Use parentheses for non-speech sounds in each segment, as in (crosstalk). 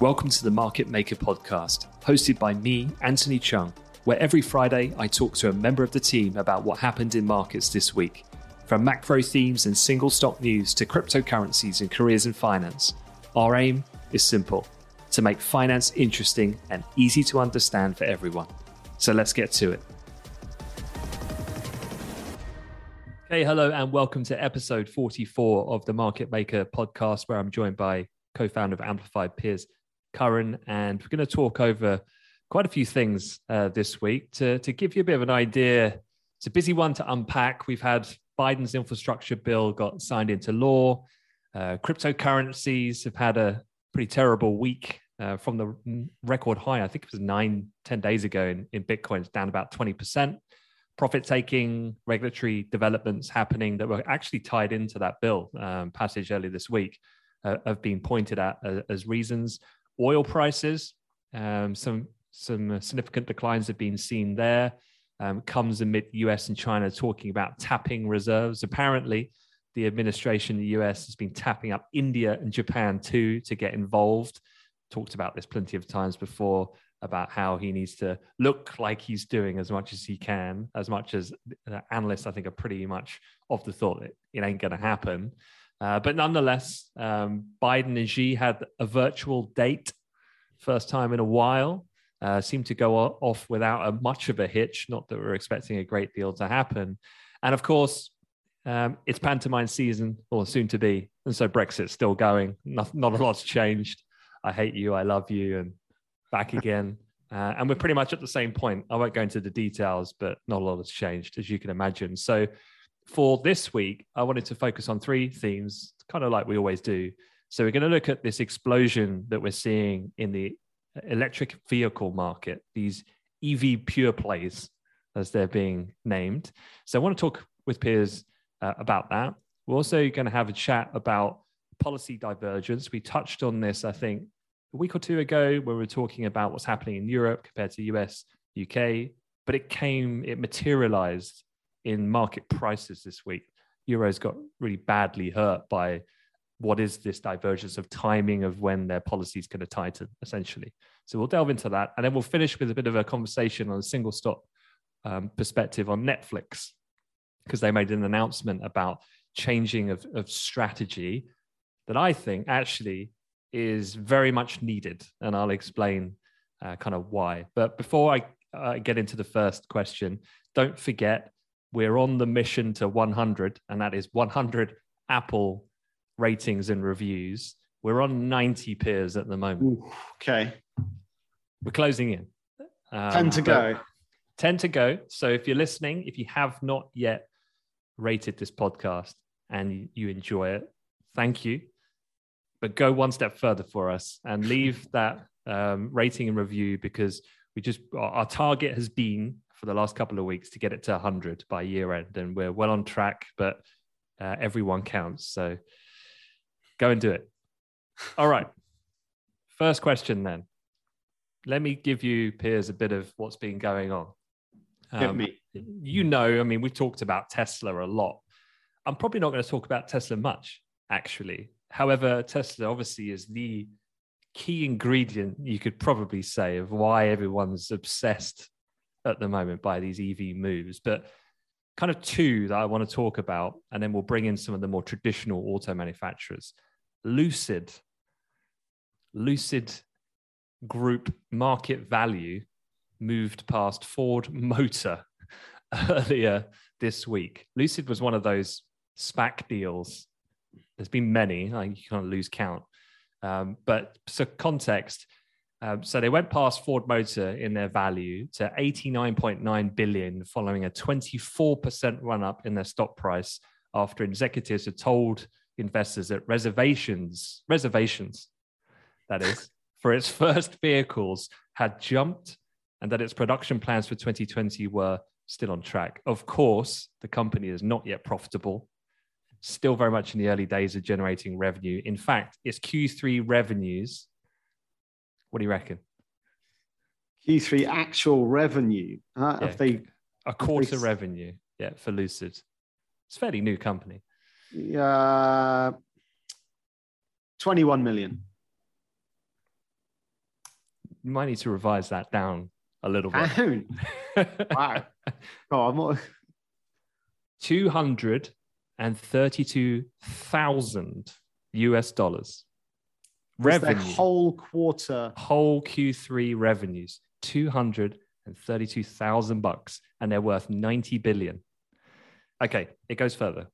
Welcome to the Market Maker podcast, hosted by me, Anthony Cheung, where every Friday I talk to a member of the team about what happened in markets this week. From macro themes and single stock news to cryptocurrencies and careers in finance, our aim is simple to make finance interesting and easy to understand for everyone. So let's get to it. Hey, hello, and welcome to episode 44 of the Market Maker podcast, where I'm joined by co founder of Amplified Piers Curran, and we're going to talk over quite a few things uh, this week to, to give you a bit of an idea. It's a busy one to unpack. We've had Biden's infrastructure bill got signed into law. Uh, cryptocurrencies have had a pretty terrible week uh, from the record high. I think it was nine, 10 days ago in, in Bitcoin. It's down about 20%. Profit taking, regulatory developments happening that were actually tied into that bill um, passage earlier this week uh, have been pointed at uh, as reasons oil prices, um, some some significant declines have been seen there. Um, comes amid US and China talking about tapping reserves. Apparently, the administration in the US has been tapping up India and Japan too to get involved. Talked about this plenty of times before about how he needs to look like he's doing as much as he can, as much as uh, analysts, I think, are pretty much of the thought that it ain't going to happen. Uh, but nonetheless, um, Biden and Xi had a virtual date, first time in a while. Uh, seemed to go off without a much of a hitch. Not that we're expecting a great deal to happen. And of course, um, it's pantomime season, or soon to be. And so Brexit's still going. Not, not a lot's changed. I hate you, I love you, and back (laughs) again. Uh, and we're pretty much at the same point. I won't go into the details, but not a lot has changed, as you can imagine. So for this week, I wanted to focus on three themes, kind of like we always do. So we're going to look at this explosion that we're seeing in the electric vehicle market, these EV pure plays, as they're being named. So I want to talk with Piers uh, about that. We're also going to have a chat about policy divergence. We touched on this, I think, a week or two ago, when we were talking about what's happening in Europe compared to US, UK, but it came, it materialized in market prices this week. Euros got really badly hurt by what is this divergence of timing of when their policies going to tighten, essentially. So we'll delve into that. And then we'll finish with a bit of a conversation on a single stop um, perspective on Netflix, because they made an announcement about changing of, of strategy that I think actually is very much needed. And I'll explain uh, kind of why. But before I uh, get into the first question, don't forget we're on the mission to 100, and that is 100 Apple ratings and reviews. We're on 90 Piers at the moment. Ooh, okay. We're closing in. Um, 10 to go. 10 to go. So if you're listening, if you have not yet rated this podcast and you enjoy it, thank you. But go one step further for us and leave that um, rating and review because we just, our target has been for the last couple of weeks to get it to 100 by year end. And we're well on track, but Uh, everyone counts. So go and do it. (laughs) All right. First question then. Let me give you, Piers, a bit of what's been going on. Um, me. You know, I mean, we've talked about Tesla a lot. I'm probably not going to talk about Tesla much, actually. However, Tesla obviously is the key ingredient, you could probably say, of why everyone's obsessed at the moment by these EV moves. But kind of two that I want to talk about, and then we'll bring in some of the more traditional auto manufacturers. Lucid, Lucid Group market value moved past Ford Motor (laughs) earlier this week. Lucid was one of those SPAC deals. There's been many, like you can't lose count. Um, but so context, um, so they went past Ford Motor in their value to 89.9 billion, following a 24% run up in their stock price after executives had told investors that reservations, reservations, that is, (laughs) for its first vehicles had jumped and that its production plans for 2020 were still on track. Of course, the company is not yet profitable, still very much in the early days of generating revenue. In fact, its Q3 revenues, what do you reckon? Q3 actual revenue. Uh, yeah, they, a quarter they... revenue, yeah, for Lucid. It's a fairly new company. Yeah, 21 million. You might need to revise that down a little bit. (laughs) wow. Oh, I'm not... 232,000 US dollars. Revenue. whole quarter. Whole Q3 revenues. 232,000 bucks. And they're worth 90 billion. Okay, it goes further.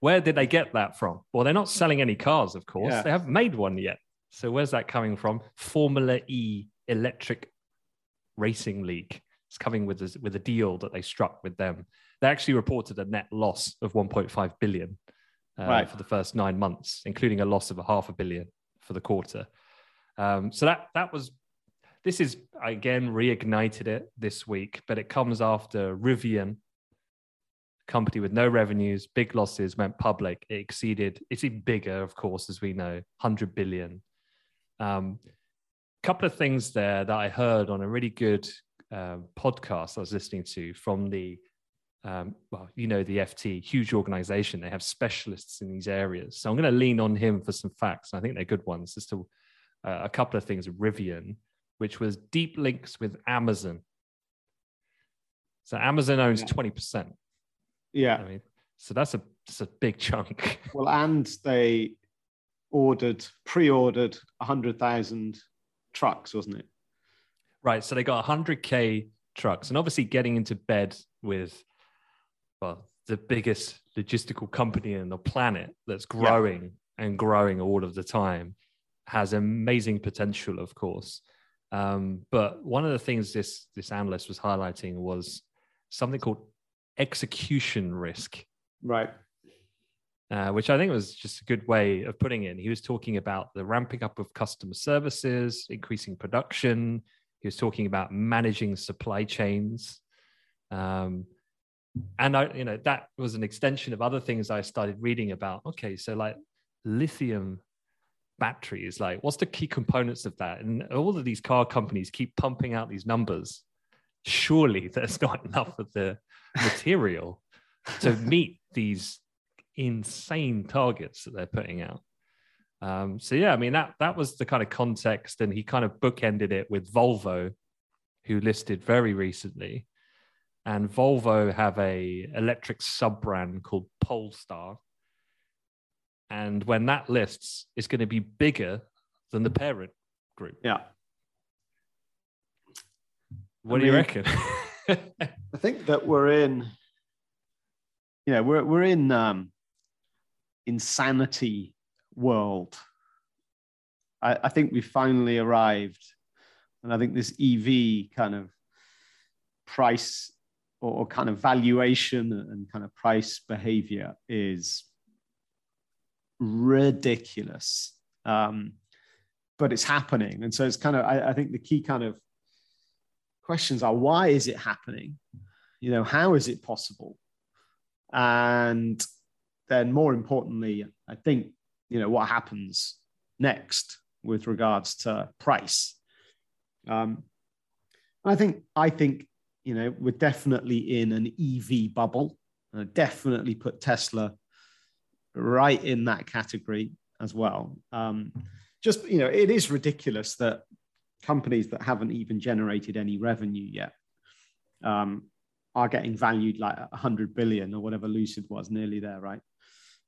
Where did they get that from? Well, they're not selling any cars, of course. Yeah. They haven't made one yet. So where's that coming from? Formula E electric racing league. It's coming with a, with a deal that they struck with them. They actually reported a net loss of 1.5 billion uh, right. for the first nine months, including a loss of a half a billion for the quarter. Um, so that that was this is again reignited it this week, but it comes after Rivian, company with no revenues, big losses, went public. It exceeded. It's even bigger, of course, as we know, hundred billion. Um, couple of things there that I heard on a really good uh, podcast I was listening to from the, um, well, you know, the FT, huge organization. They have specialists in these areas. So I'm going to lean on him for some facts. I think they're good ones. As to uh, a couple of things, Rivian, which was deep links with Amazon. So Amazon owns yeah. 20%. Yeah. I mean, so that's a, that's a big chunk. (laughs) Well, and they ordered, pre-ordered 100,000 trucks, wasn't it? Right. So they got 100K trucks. And obviously, getting into bed with, well, the biggest logistical company in the planet that's growing yeah. and growing all of the time has amazing potential, of course. Um, but one of the things this this analyst was highlighting was something called execution risk. Right. Uh, which I think was just a good way of putting it. He was talking about the ramping up of customer services, increasing production. He was talking about managing supply chains. Um, and I, you know, that was an extension of other things I started reading about. Okay, so like lithium batteries, like what's the key components of that? And all of these car companies keep pumping out these numbers. Surely (laughs) there's not enough of the material to (laughs) meet these insane targets that they're putting out. Um, so yeah, I mean that that was the kind of context, and he kind of bookended it with Volvo, who listed very recently, and Volvo have a electric sub brand called Polestar, and when that lists, it's going to be bigger than the parent group. Yeah. What I do mean, you reckon? (laughs) I think that we're in. Yeah, we're we're in um, insanity world. I, I think we finally arrived. And I think this EV kind of price or, or kind of valuation and kind of price behavior is ridiculous. Um, but it's happening. And so it's kind of, I, I, think the key kind of questions are why is it happening? You know, how is it possible? And then more importantly, I think you know what happens next with regards to price. Um, I think I think you know we're definitely in an EV bubble. I definitely put Tesla right in that category as well. Um, just you know, it is ridiculous that companies that haven't even generated any revenue yet um, are getting valued like 100 billion or whatever Lucid was, nearly there, right?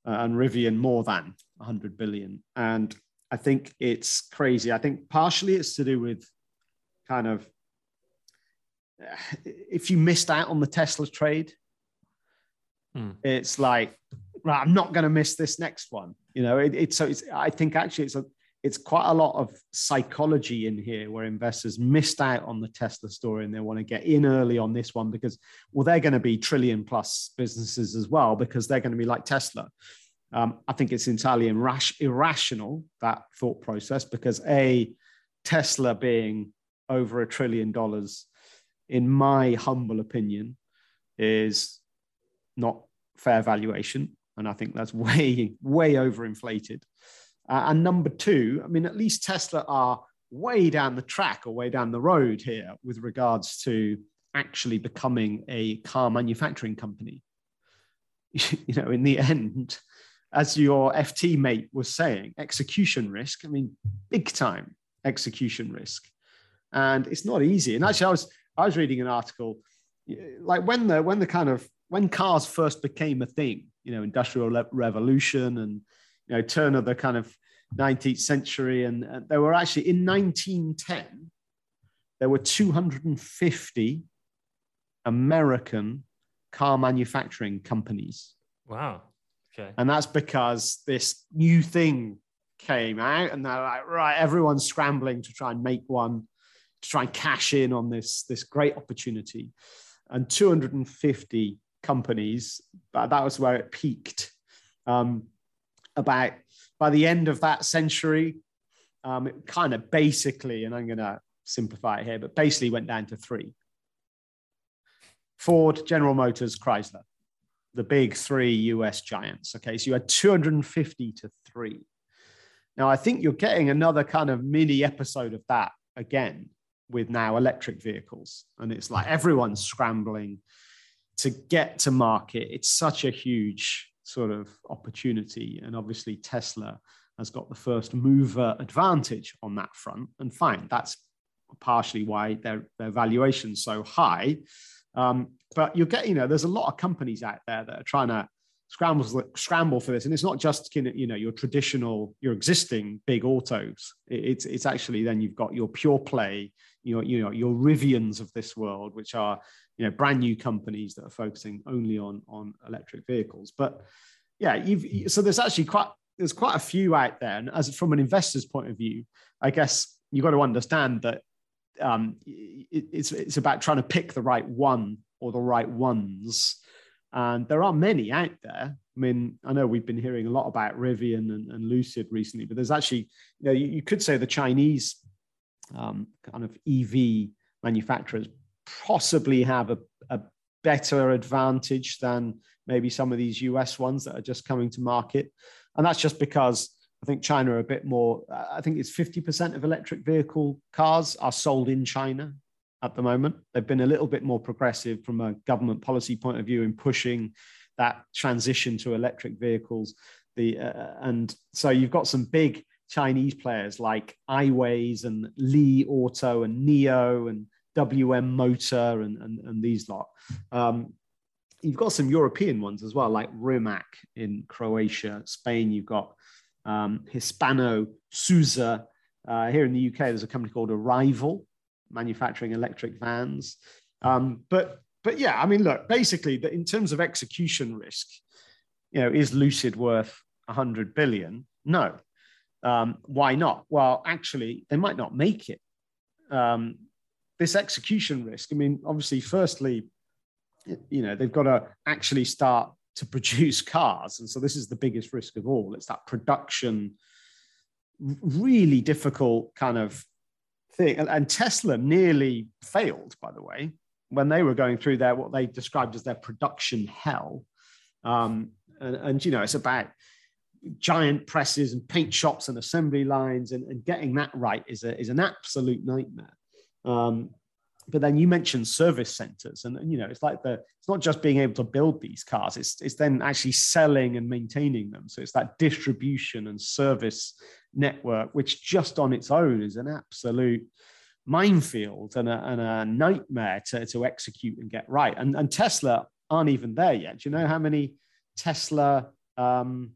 Uh, and Rivian more than 100 billion. And I think it's crazy. I think partially it's to do with kind of if you missed out on the Tesla trade, hmm. it's like, right, I'm not going to miss this next one. You know, it, it's so it's, I think actually it's a, it's quite a lot of psychology in here where investors missed out on the Tesla story and they want to get in early on this one because, well, they're going to be trillion plus businesses as well because they're going to be like Tesla. Um, I think it's entirely irras- irrational, that thought process, because A, Tesla being over a trillion dollars, in my humble opinion, is not fair valuation. And I think that's (laughs) way, way overinflated. Uh, and number two, I mean, at least Tesla are way down the track or way down the road here with regards to actually becoming a car manufacturing company. (laughs) you know, in the end, as your FT mate was saying, execution risk. I mean, big time execution risk, and it's not easy. And actually, I was I was reading an article, like when the when the kind of when cars first became a thing, you know, industrial revolution and you know, turn of the kind of 19th century. And uh, there were actually in 1910, there were 250 American car manufacturing companies. Wow. Okay. And that's because this new thing came out and they're like, right, everyone's scrambling to try and make one, to try and cash in on this, this great opportunity. And 250 companies, that was where it peaked. Um, about by the end of that century, um, it kind of basically, and I'm going to simplify it here, but basically went down to three Ford, General Motors, Chrysler, the big three US giants. Okay, so you had 250 to three. Now, I think you're getting another kind of mini episode of that again with now electric vehicles. And it's like everyone's scrambling to get to market. It's such a huge sort of opportunity. And obviously, Tesla has got the first mover advantage on that front. And fine, that's partially why their, their valuation's so high. Um, but you're getting, you know, there's a lot of companies out there that are trying to scramble scramble for this, and it's not just you know your traditional, your existing big autos. It's it's actually then you've got your pure play, your you know your Rivians of this world, which are you know brand new companies that are focusing only on on electric vehicles. But yeah you've so there's actually quite there's quite a few out there. And as from an investor's point of view i guess you've got to understand that um, it, it's it's about trying to pick the right one or the right ones. And there are many out there. I mean i know we've been hearing a lot about rivian and, and lucid recently but there's actually you know you, you could say the chinese um, kind of ev manufacturers possibly have a, a better advantage than maybe some of these US ones that are just coming to market. And that's just because I think China are a bit more, I think it's 50% of electric vehicle cars are sold in China at the moment. They've been a little bit more progressive from a government policy point of view in pushing that transition to electric vehicles. The, uh, and so you've got some big Chinese players like Aiways and Li Auto and NIO and WM Motor and, and, and these lot. Um, you've got some European ones as well, like Rimac in Croatia, Spain. You've got um, Hispano Suiza. Uh, here in the UK, there's a company called Arrival, manufacturing electric vans. Um, but but yeah, I mean, look, basically, in terms of execution risk, you know, is Lucid worth 100 billion? No. Um, why not? Well, actually, they might not make it. Um, this execution risk. I mean, obviously, firstly, you know, they've got to actually start to (laughs) produce cars. And so this is the biggest risk of all. It's that production, really difficult kind of thing. And, and Tesla nearly failed, by the way, when they were going through their what they described as their production hell. Um, and, and you know it's about giant presses and paint shops and assembly lines and, and getting that right is a, is an absolute nightmare. Um, but then you mentioned service centers and, you know it's like the it's not just being able to build these cars it's it's then actually selling and maintaining them. So it's that distribution and service network which just on its own is an absolute minefield and a, and a nightmare to, to execute and get right. And, and tesla aren't even there yet. Do you know how many tesla um,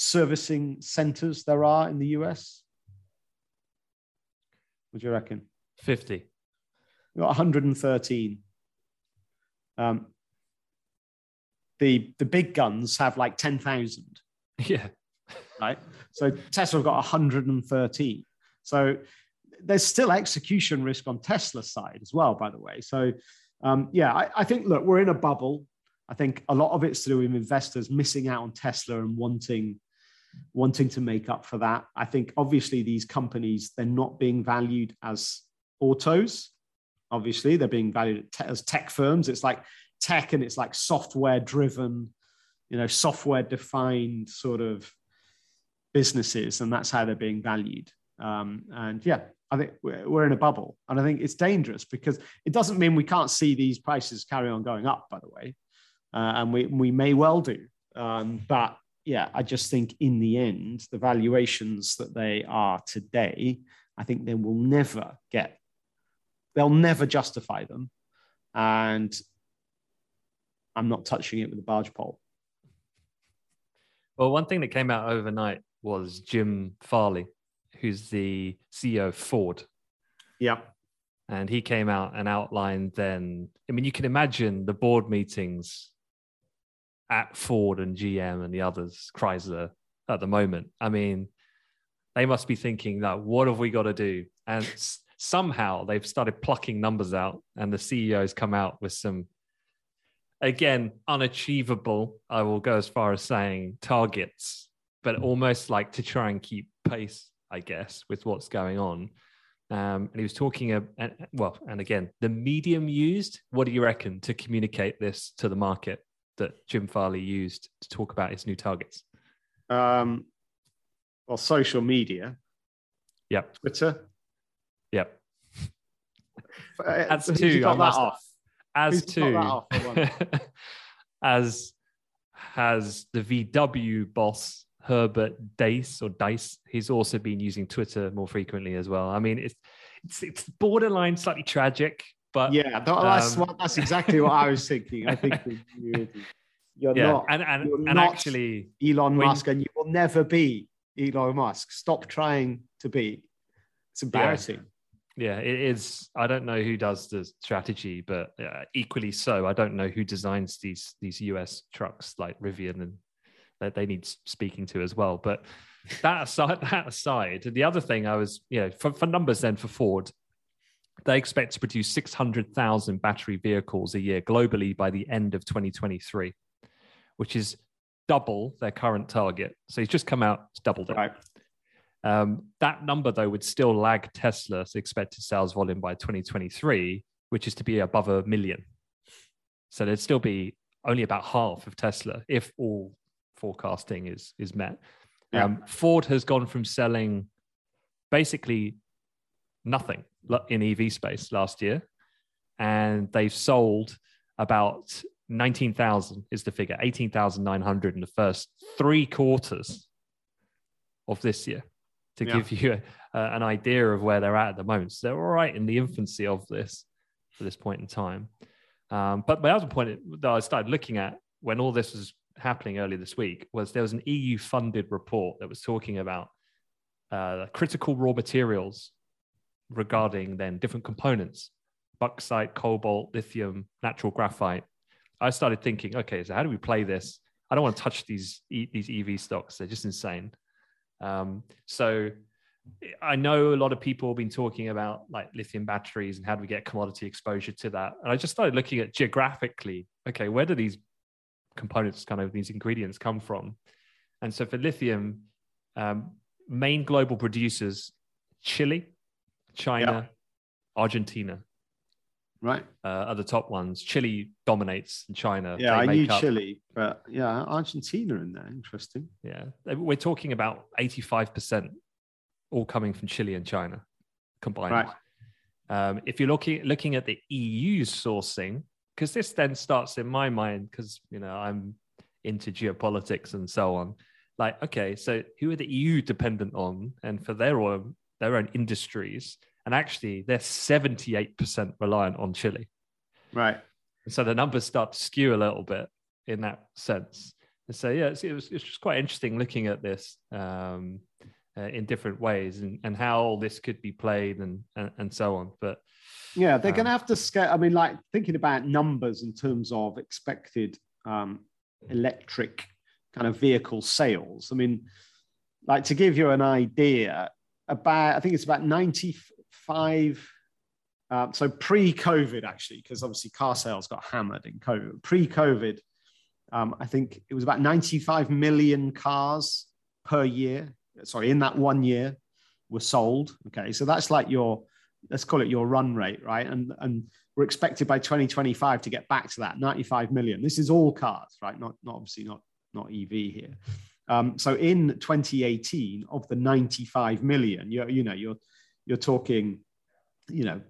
servicing centers there are in the us what do you reckon 50 We've got 113. Um, the the big guns have like 10,000. (laughs) Yeah. Right. So Tesla got 113. So there's still execution risk on Tesla's side as well, by the way. So um, yeah, I, I think look, we're in a bubble. I think a lot of it's to do with investors missing out on Tesla and wanting wanting to make up for that. I think obviously these companies they're not being valued as autos. Obviously they're being valued as tech firms. It's like tech and it's like software driven you know software defined sort of businesses and that's how they're being valued. Um, and yeah i think we're in a bubble and i think it's dangerous because it doesn't mean we can't see these prices carry on going up by the way uh, and we, we may well do. Um, but yeah i just think in the end the valuations that they are today i think they will never get They'll never justify them. And I'm not touching it with a barge pole. Well, one thing that came out overnight was Jim Farley, who's the CEO of Ford. Yeah. And he came out and outlined then, I mean, you can imagine the board meetings at Ford and GM and the others, Chrysler at the moment. I mean, they must be thinking that what have we got to do? And somehow they've started plucking numbers out, and the CEOs come out with some, again, unachievable, I will go as far as saying targets, but almost like to try and keep pace, I guess, with what's going on. Um, and he was talking, uh, well, and again, the medium used, what do you reckon to communicate this to the market that Jim Farley used to talk about his new targets? Um, well, social media. Yep. Twitter. Yep. (laughs) As two, I must, off? As two, (laughs) as has the VW boss Herbert Dace or Dice. He's also been using Twitter more frequently as well. I mean, it's it's, it's borderline slightly tragic, but yeah, that's um, what, that's exactly what I was thinking. I think (laughs) you're yeah, not, and and, and not actually Elon Musk, and you will never be Elon Musk. Stop trying to be. It's embarrassing. Yeah yeah, it is. I don't know who does the strategy, but uh, equally so, I don't know who designs these these US trucks like Rivian, and that they need speaking to as well. But that aside, (laughs) that aside, the other thing I was, you know, for, for numbers then for Ford, they expect to produce six hundred thousand battery vehicles a year globally by the end of 2023, which is double their current target. So he's just come out, it's doubled it. Right. Um, that number, though, would still lag Tesla's expected sales volume by 2023, which is to be above a million. So there'd still be only about half of Tesla if all forecasting is is met. Yeah. Um, Ford has gone from selling basically nothing in EV space last year, and they've sold about 19,000 is the figure, 18,900 in the first three quarters of this year to yeah. give you a, an idea of where they're at at the moment. So they're all right in the infancy of this for this point in time. Um, but my other point that I started looking at when all this was happening earlier this week was there was an EU funded report that was talking about uh, critical raw materials regarding then different components bauxite, cobalt, lithium, natural graphite. I started thinking, okay, so how do we play this? I don't want to touch these these EV stocks; they're just insane. Um, so I know a lot of people have been talking about like lithium batteries and how do we get commodity exposure to that. And I just started looking at geographically, okay, where do these components, kind of these ingredients come from? And so for lithium, um, main global producers, Chile, China, yeah. Argentina. Right. Uh, are the top ones. Chile dominates in China. Yeah, They I knew up- Chile, but yeah, Argentina in there. Interesting. Yeah, we're talking about 85% all coming from Chile and China combined. Right. Um, if you're looking looking at the EU sourcing, because this then starts in my mind, because you know I'm into geopolitics and so on. Like, okay, so who are the EU dependent on, and for their own their own industries, and actually they're 78% reliant on Chile. Right. And so the numbers start to skew a little bit in that sense. And so yeah, it's, it was it's just quite interesting looking at this um, uh, in different ways and, and how all this could be played and, and and so on. But Yeah, they're going to Um, have to scale. I mean, like thinking about numbers in terms of expected um, electric kind of vehicle sales. I mean, like to give you an idea, about I think it's about ninety-five. Uh, so pre-COVID, actually, because obviously car sales got hammered in COVID. Pre-COVID, um, I think it was about ninety-five million cars per year. Sorry, in that one year, were sold. Okay, so that's like your let's call it your run rate, right? And and we're expected by 2025 to get back to that 95 million. This is all cars, right? Not not obviously not not EV here. Um, so in 2018, of the 95 million, you you know you're you're talking, you know,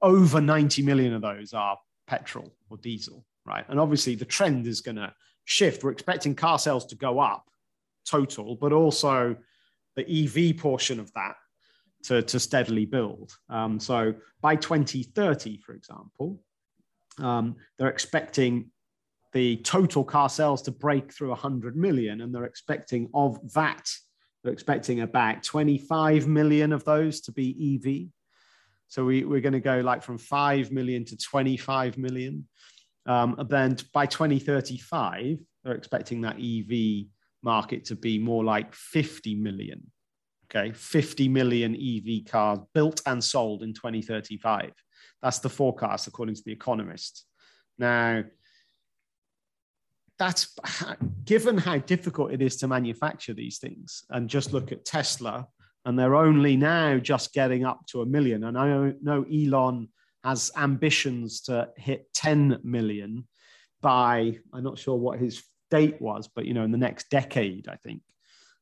over 90 million of those are petrol or diesel, right? And obviously the trend is going to shift. We're expecting car sales to go up total, but also the EV portion of that to, to steadily build. Um, so by 2030, for example, um, they're expecting the total car sales to break through 100 million, and they're expecting of that, they're expecting about 25 million of those to be EV. So we, we're going to go like from 5 million to 25 million. Um, and then by 2035, they're expecting that EV market to be more like 50 million okay 50 million ev cars built and sold in 2035 that's the forecast according to the economist now that's given how difficult it is to manufacture these things and just look at tesla and they're only now just getting up to a million and i know- elon has ambitions to hit 10 million by i'm not sure what his date was but you know in the next decade i think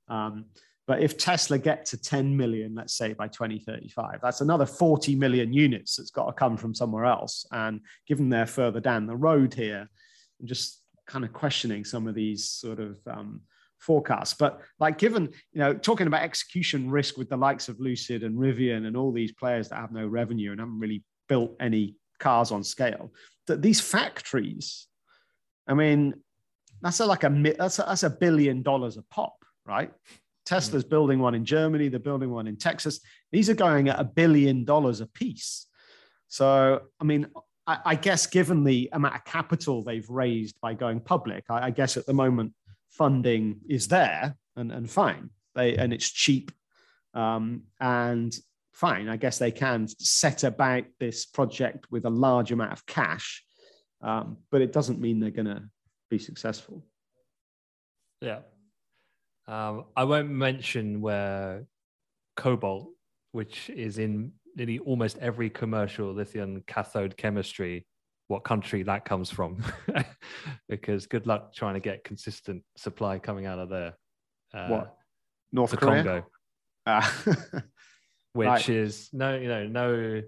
um, but if Tesla get to 10 million, let's say by 2035, that's another 40 million units that's got to come from somewhere else. And given they're further down the road here, I'm just kind of questioning some of these sort of um, forecasts. But like given, you know, talking about execution risk with the likes of Lucid and Rivian and all these players that have no revenue and haven't really built any cars on scale, that these factories, I mean, that's a, like a that's a, that's a billion dollars a pop, right? Tesla's building one in Germany, they're building one in Texas. These are going at a billion dollars a piece. So, I mean, I, guess given the amount of capital they've raised by going public, I, I guess at the moment funding is there and, and fine. They and it's cheap um, and fine. I guess they can set about this project with a large amount of cash, um, but it doesn't mean they're going to be successful. yeah, um, I won't mention where cobalt, which is in nearly almost every commercial lithium cathode chemistry, what country that comes from, (laughs) because good luck trying to get consistent supply coming out of there. Uh, what? North the Korea? Congo. Ah. (laughs) which Right. is no, you know, no,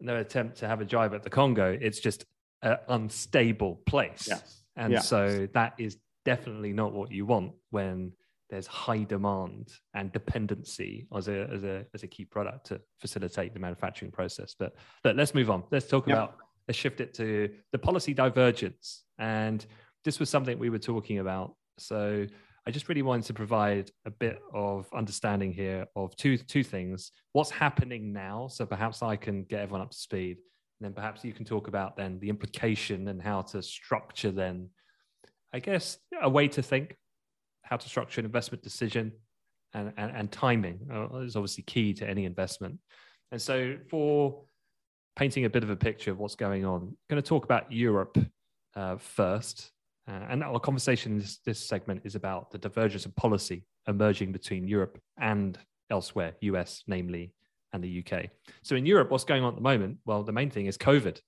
no attempt to have a jibe at the Congo. It's just an unstable place, Yeah. and so that is definitely not what you want when there's high demand and dependency as a as a as a key product to facilitate the manufacturing process. But but let's move on. Let's talk Yeah. about let's shift it to the policy divergence, and this was something we were talking about. So I just really wanted to provide a bit of understanding here of two two things. What's happening now? So perhaps I can get everyone up to speed, and then perhaps you can talk about then the implication and how to structure then, I guess, a way to think how to structure an investment decision and, and, and timing uh, is obviously key to any investment. And so for painting a bit of a picture of what's going on, I'm going to talk about Europe uh, first. Uh, and our conversation in this, this segment is about the divergence of policy emerging between Europe and elsewhere, US namely, and the UK. So in Europe, what's going on at the moment? Well, the main thing is COVID.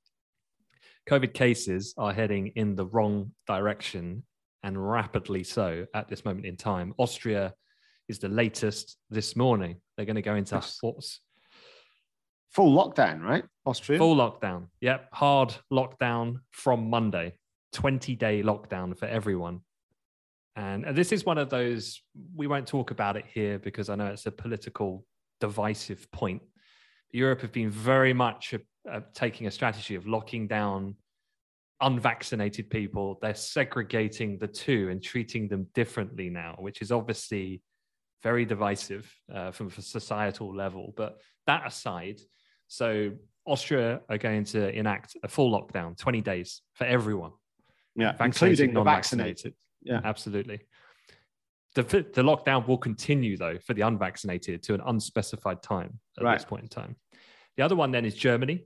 COVID cases are heading in the wrong direction and rapidly so at this moment in time. Austria is the latest this morning. They're going to go into what's full lockdown, right? Austria. Full lockdown. Yep. Hard lockdown from Monday. 20 day lockdown for everyone. And, and this is one of those, we won't talk about it here because I know it's a political divisive point. Europe have been very much uh, taking a strategy of locking down unvaccinated people. They're segregating the two and treating them differently now, which is obviously very divisive uh, from a societal level. But that aside, so Austria are going to enact a full lockdown, 20 days for everyone. Yeah, including the vaccinated. Yeah, absolutely. The, the lockdown will continue though for the unvaccinated to an unspecified time at right. this point in time. The other one then is Germany.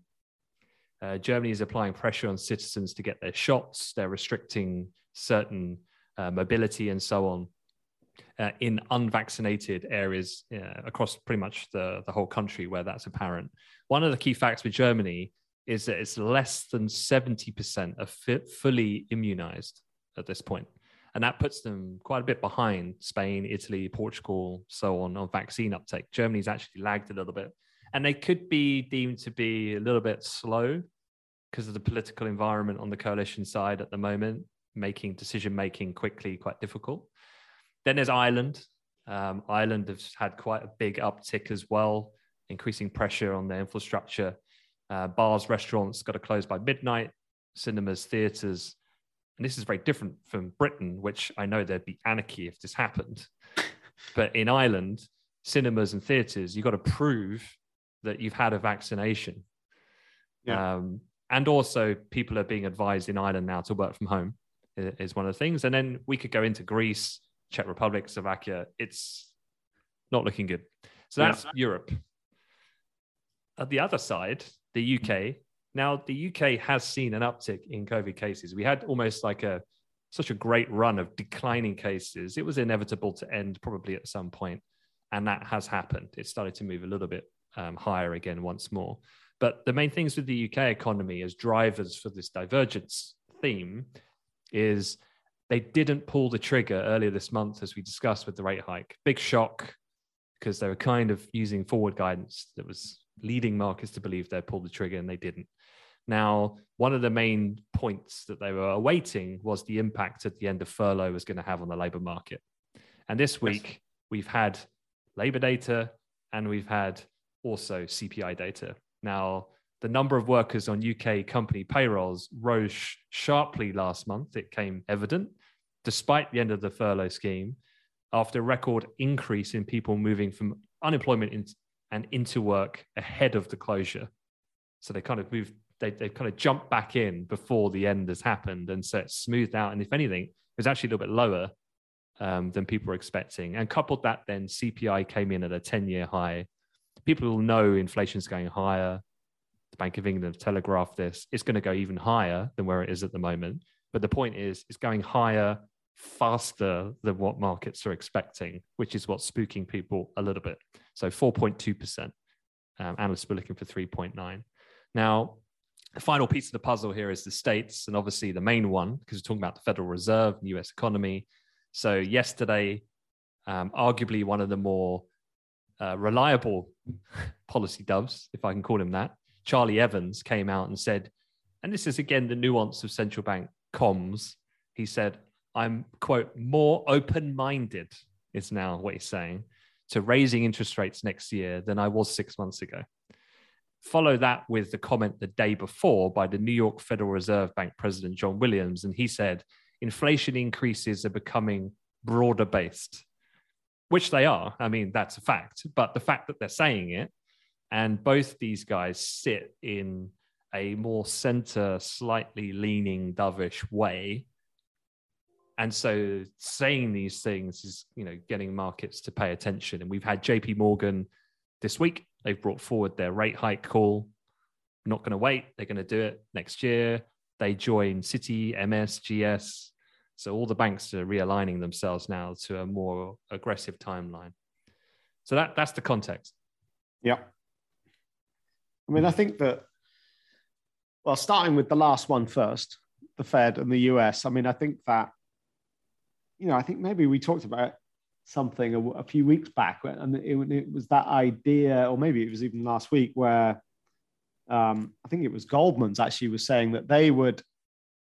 Uh, Germany is applying pressure on citizens to get their shots. They're restricting certain uh, mobility and so on uh, in unvaccinated areas uh, across pretty much the, the whole country where that's apparent. One of the key facts with Germany is that it's less than 70% of fully immunized at this point. And that puts them quite a bit behind Spain, Italy, Portugal, so on, on vaccine uptake. Germany's actually lagged a little bit. And they could be deemed to be a little bit slow because of the political environment on the coalition side at the moment, making decision making quickly quite difficult. Then there's Ireland. Um, Ireland has had quite a big uptick as well, increasing pressure on their infrastructure. Uh, bars, restaurants got to close by midnight, cinemas, theatres. And this is very different from Britain, which I know there'd be anarchy if this happened. (laughs) but in Ireland, cinemas and theatres, you've got to prove that you've had a vaccination. Yeah. Um, and also people are being advised in Ireland now to work from home is one of the things. And then we could go into Greece, Czech Republic, Slovakia. It's not looking good. So that's yeah. Europe. At the other side, the UK. Now the UK has seen an uptick in COVID cases. We had almost like a such a great run of declining cases. It was inevitable to end probably at some point, and that has happened. It started to move a little bit um, higher again once more. But the main things with the UK economy as drivers for this divergence theme is they didn't pull the trigger earlier this month, as we discussed with the rate hike. Big shock because they were kind of using forward guidance that was leading markets to believe they'd pull the trigger and they didn't. Now, one of the main points that they were awaiting was the impact at the end of furlough was going to have on the labor market. And this week, yes. we've had labor data and we've had also CPI data. Now, the number of workers on UK company payrolls rose sh- sharply last month. It came evident, despite the end of the furlough scheme, after a record increase in people moving from unemployment in- and into work ahead of the closure. So they kind of moved, they, they kind of jumped back in before the end has happened. And so it's smoothed out. And if anything, it was actually a little bit lower um, than people were expecting. And coupled that, then CPI came in at a 10 year high people will know inflation's going higher. The Bank of England have telegraphed this. It's going to go even higher than where it is at the moment. But the point is, it's going higher faster than what markets are expecting, which is what's spooking people a little bit. So 4.2%. Um, analysts were looking for 3.9. Now, the final piece of the puzzle here is the states, and obviously the main one, because we're talking about the Federal Reserve and the US economy. So, yesterday, um, arguably one of the more uh, reliable (laughs) policy doves, if I can call him that, Charlie Evans came out and said, and this is again the nuance of central bank comms. He said, I'm, quote, more open minded, is now what he's saying, to raising interest rates next year than I was six months ago. Follow that with the comment the day before by the New York Federal Reserve Bank President John Williams. And he said, inflation increases are becoming broader based which they are. I mean, that's a fact. But the fact that they're saying it, and both these guys sit in a more center, slightly leaning dovish way. And so saying these things is, you know, getting markets to pay attention. And we've had JP Morgan this week. They've brought forward their rate hike call. Not going to wait. They're going to do it next year. They join Citi, MS, GS, so all the banks are realigning themselves now to a more aggressive timeline. So that that's the context. Yeah. I mean, I think that Well, starting with the last one first, the Fed and the US. I mean, I think that, you know, I think maybe we talked about something a, a few weeks back, and it, it, was that idea, or maybe it was even last week, where um, I think it was Goldman's actually was saying that they would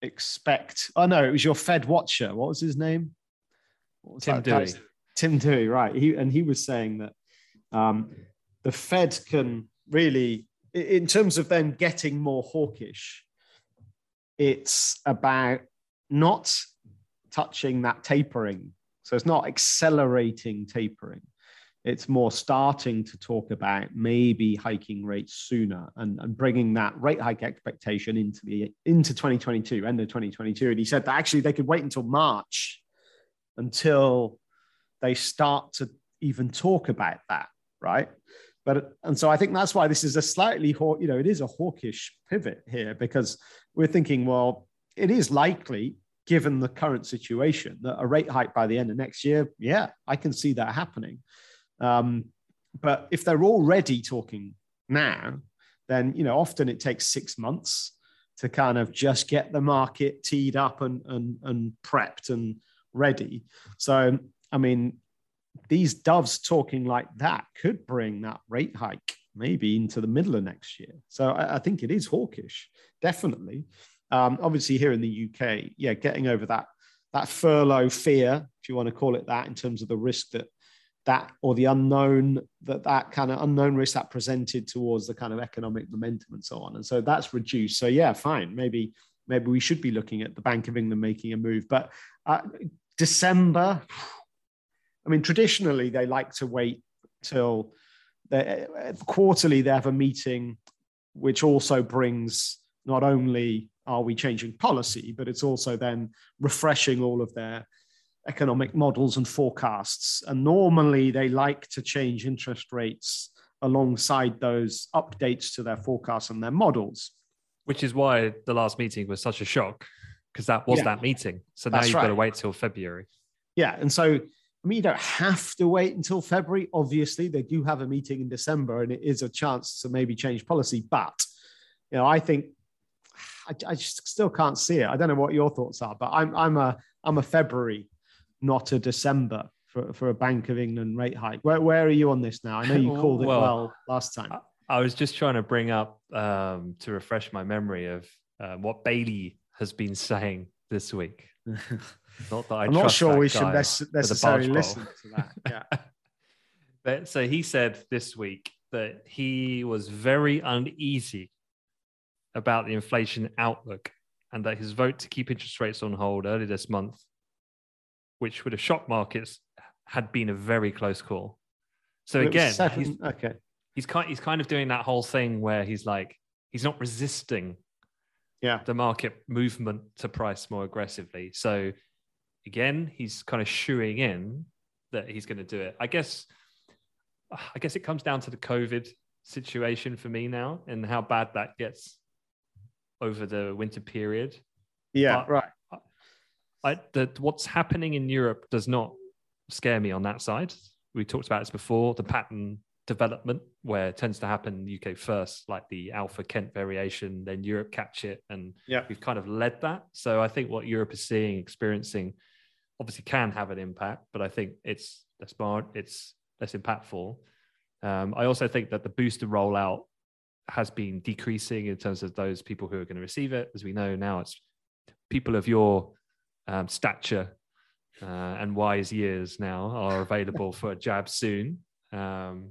expect. Oh no, it was your Fed watcher. What was his name? Was Tim Dewey. Tim Dewey, right? He and he was saying that um, the Fed can really, in terms of them getting more hawkish, it's about not touching that tapering. So it's not accelerating tapering. It's more starting to talk about maybe hiking rates sooner and, and bringing that rate hike expectation into the into 2022, end of 2022. And he said that actually they could wait until March until they start to even talk about that, right? But and so I think that's why this is a slightly you know it is a hawkish pivot here because we're thinking well it is likely given the current situation that a rate hike by the end of next year yeah I can see that happening um, but if they're already talking now then you know often it takes six months to kind of just get the market teed up and and, and prepped and ready so I mean these doves talking like that could bring that rate hike maybe into the middle of next year. So I, I think it is hawkish, definitely. Um, obviously, here in the UK, yeah, getting over that that furlough fear, if you want to call it that, in terms of the risk that that or the unknown that that kind of unknown risk that presented towards the kind of economic momentum and so on, and so that's reduced. So yeah, fine, maybe maybe we should be looking at the Bank of England making a move, but uh, December I mean, traditionally, they like to wait till quarterly they have a meeting, which also brings not only are we changing policy, but it's also then refreshing all of their economic models and forecasts. And normally they like to change interest rates alongside those updates to their forecasts and their models. Which is why the last meeting was such a shock, because that was yeah. that meeting. So now That's you've right. got to wait till February. Yeah. And so I mean, you don't have to wait until February. Obviously, they do have a meeting in December, and it is a chance to maybe change policy. But you know, I think I, I just still can't see it. I don't know what your thoughts are, but I'm I'm a I'm a February, not a December for, for a Bank of England rate hike. Where where are you on this now? I know you (laughs) called it well, last time. I, was just trying to bring up um, to refresh my memory of uh, what Bailey has been saying this week. (laughs) Not that I am not sure we should necessarily listen to that. (laughs) Yeah. but, so he said this week that he was very uneasy about the inflation outlook and that his vote to keep interest rates on hold early this month, which would have shocked markets, had been a very close call. So again, he's, okay. he's kind he's kind of doing that whole thing where he's like he's not resisting yeah the market movement to price more aggressively. So again, he's kind of shooing in that he's going to do it. I guess, I guess it comes down to the COVID situation for me now and how bad that gets over the winter period. Yeah, but right. I, the, what's happening in Europe does not scare me on that side. We talked about this before. The pattern development where it tends to happen UK first, like the Alpha Kent variation, then Europe catch it, and yeah. we've kind of led that. So I think what Europe is seeing, experiencing, obviously can have an impact, but I think it's less smart, it's less impactful. Um, I also think that the booster rollout has been decreasing in terms of those people who are going to receive it. As we know now, it's people of your um, stature uh, and wise years now are available for a jab soon. Um,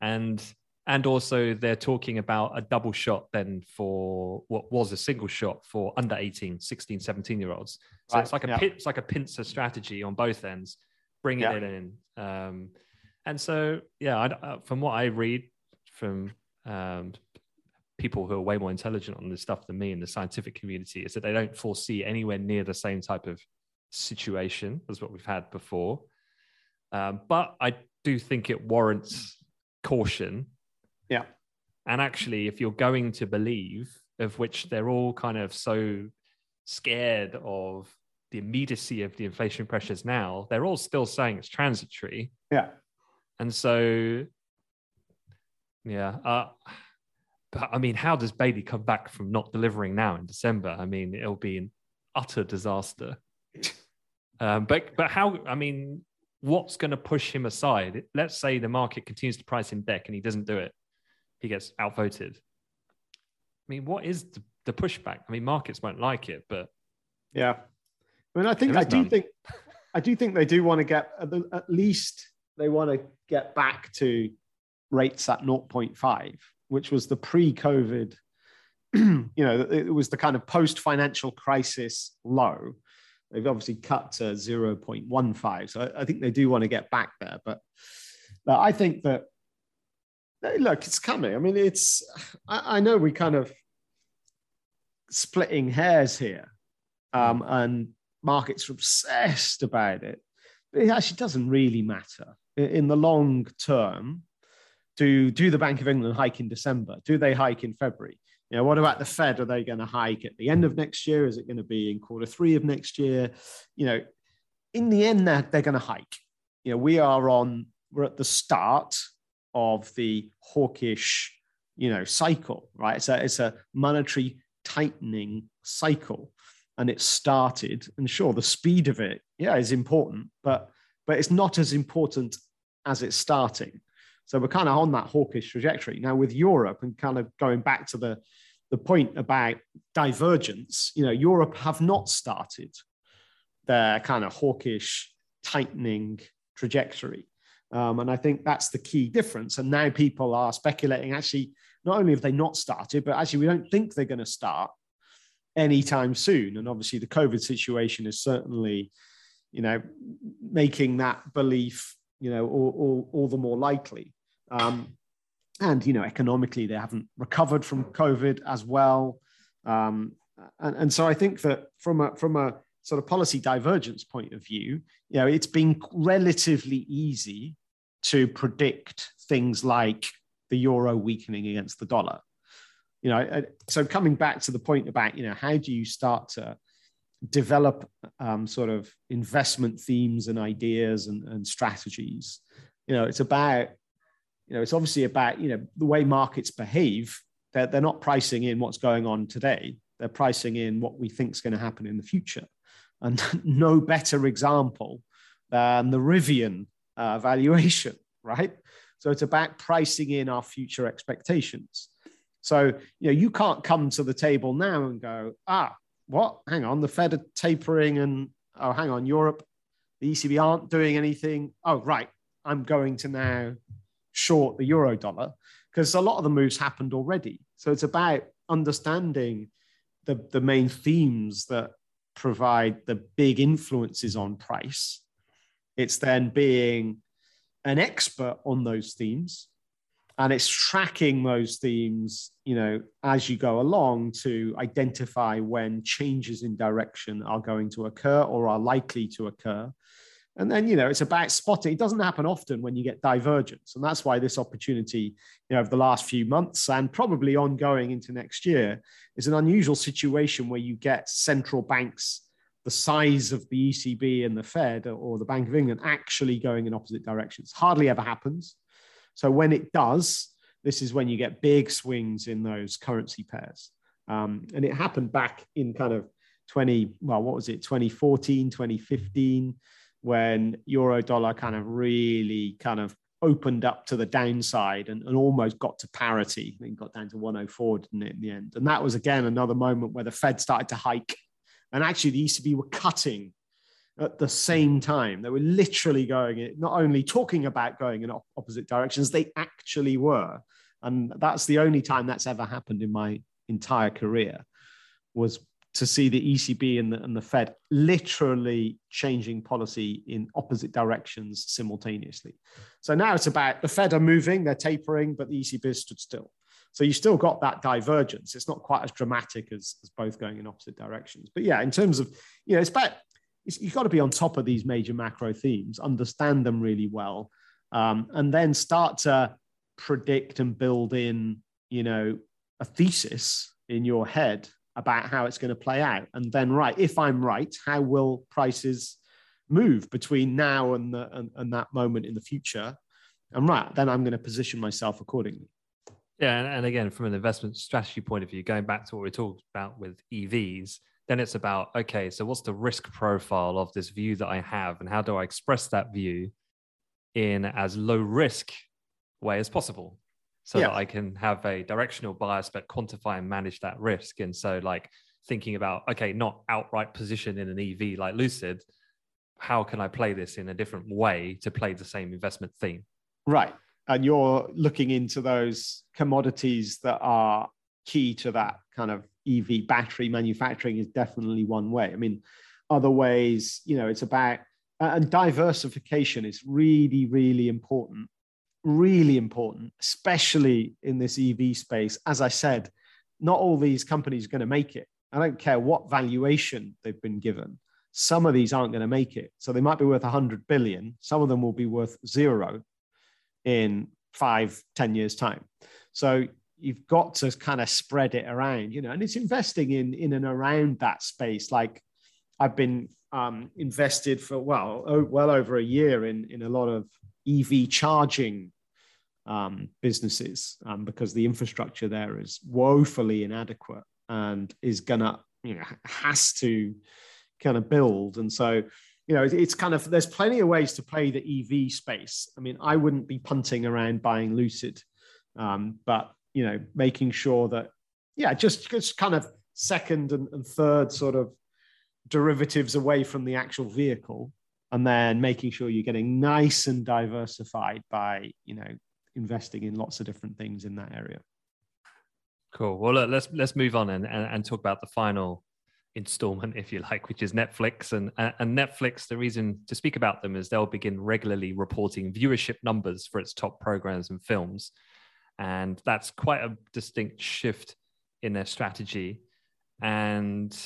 and and also they're talking about a double shot then for what was a single shot for under 18 16 17 year olds so right. it's like a yeah. it's like a pincer strategy on both ends bring yeah. it in um, and so yeah I, uh, from what i read from um, people who are way more intelligent on this stuff than me in the scientific community is that they don't foresee anywhere near the same type of situation as what we've had before um, but i do think it warrants caution yeah. And actually, if you're going to believe, of which they're all kind of so scared of the immediacy of the inflation pressures now, they're all still saying it's transitory. Yeah. And so, yeah, uh, but I mean, how does Bailey come back from not delivering now in December? I mean, it'll be an utter disaster. (laughs) Um, but but how? I mean, what's going to push him aside? Let's say the market continues to price him deck and he doesn't do it, he gets outvoted. I mean, what is the, the pushback? I mean, markets won't like it, but yeah, I mean, I think I do none. think I do think they do want to get at least they want to get back to rates at 0.5, which was the pre-COVID. (clears throat) you know, it was the kind of post-financial crisis low. They've obviously cut to 0.15. So I, think they do want to get back there. But, but I think that look, it's coming. I mean, it's I, I know we kind of splitting hairs here, um, and markets are obsessed about it. But it actually doesn't really matter in the long term. Do do the Bank of England hike in December? Do they hike in February? You know, what about the Fed? Are they going to hike at the end of next year? Is it going to be in quarter three of next year? You know, in the end, they're, they're going to hike. You know, we are on, we're at the start of the hawkish, you know, cycle, right? It's a, it's a monetary tightening cycle. And it started, and sure, the speed of it, yeah, is important, but but it's not as important as it's starting. So we're kind of on that hawkish trajectory. Now with Europe and kind of going back to the, the point about divergence, you know, Europe have not started their kind of hawkish tightening trajectory. Um, and I think that's the key difference. And now people are speculating actually, not only have they not started, but actually we don't think they're going to start anytime soon. And obviously the COVID situation is certainly, you know, making that belief, you know, all, all, all the more likely. Um, and you know, economically, they haven't recovered from COVID as well. Um, and, and so I think that from a from a sort of policy divergence point of view, you know, it's been relatively easy to predict things like the euro weakening against the dollar. You know, so coming back to the point about you know how do you start to develop um, sort of investment themes and ideas and, and strategies? You know, it's about you know, it's obviously about, you know, the way markets behave. They're, they're not pricing in what's going on today. They're pricing in what we think is going to happen in the future. And (laughs) no better example than the Rivian uh, valuation, (laughs) right? So it's about pricing in our future expectations. So, you know, you can't come to the table now and go, ah, what? Hang on, the Fed are tapering and, oh, hang on, Europe, the ECB aren't doing anything. Oh, right, I'm going to now short the euro dollar because a lot of the moves happened already. So it's about understanding the, the main themes that provide the big influences on price. It's then being an expert on those themes and it's tracking those themes you know as you go along to identify when changes in direction are going to occur or are likely to occur and then, you know, it's about spotting. It doesn't happen often when you get divergence. And that's why this opportunity, you know, over the last few months and probably ongoing into next year is an unusual situation where you get central banks the size of the ECB and the Fed or the Bank of England actually going in opposite directions. Hardly ever happens. So when it does, this is when you get big swings in those currency pairs. Um, and it happened back in kind of 20, well, what was it, 2014, 2015 when euro dollar kind of really kind of opened up to the downside and, and almost got to parity. I think got down to 104 didn't it, in the end. And that was again another moment where the Fed started to hike. And actually the ECB were cutting at the same time. They were literally going, not only talking about going in opposite directions, they actually were. And that's the only time that's ever happened in my entire career was to see the ECB and the, and the Fed literally changing policy in opposite directions simultaneously. So now it's about the Fed are moving, they're tapering, but the ECB stood still. So you still got that divergence. It's not quite as dramatic as, as both going in opposite directions. But yeah, in terms of, you know, it's about, it's, you've got to be on top of these major macro themes, understand them really well, um, and then start to predict and build in, you know, a thesis in your head about how it's going to play out. And then, right, if I'm right, how will prices move between now and, the, and, and that moment in the future? And right, then I'm going to position myself accordingly. Yeah, and, and again, from an investment strategy point of view, going back to what we talked about with EVs, then it's about okay, so what's the risk profile of this view that I have, and how do I express that view in as low risk way as possible, so yeah. that I can have a directional bias, but quantify and manage that risk. And so, like thinking about okay, not outright position in an EV like Lucid, how can I play this in a different way to play the same investment theme? Right and you're looking into those commodities that are key to that kind of EV battery manufacturing is definitely one way. I mean, other ways, you know, it's about and diversification is really, really important, really important, especially in this EV space. As I said, not all these companies are going to make it. I don't care what valuation they've been given. Some of these aren't going to make it. So they might be worth 100 billion. Some of them will be worth zero in five, ten years' time. So you've got to kind of spread it around, you know, and it's investing in in and around that space. Like I've been um, invested for well, oh, well over a year in in a lot of EV charging um, businesses um, because the infrastructure there is woefully inadequate and is gonna you know has to kind of build, and so you know, it's kind of there's plenty of ways to play the EV space. I mean, I wouldn't be punting around buying Lucid, um, but you know, making sure that yeah, just just kind of second and, and third sort of derivatives away from the actual vehicle, and then making sure you're getting nice and diversified by you know investing in lots of different things in that area. Cool. Well, look, let's let's move on and, and, and talk about the final installment, if you like, which is Netflix. And, and Netflix, the reason to speak about them is they'll begin regularly reporting viewership numbers for its top programs and films. And that's quite a distinct shift in their strategy. And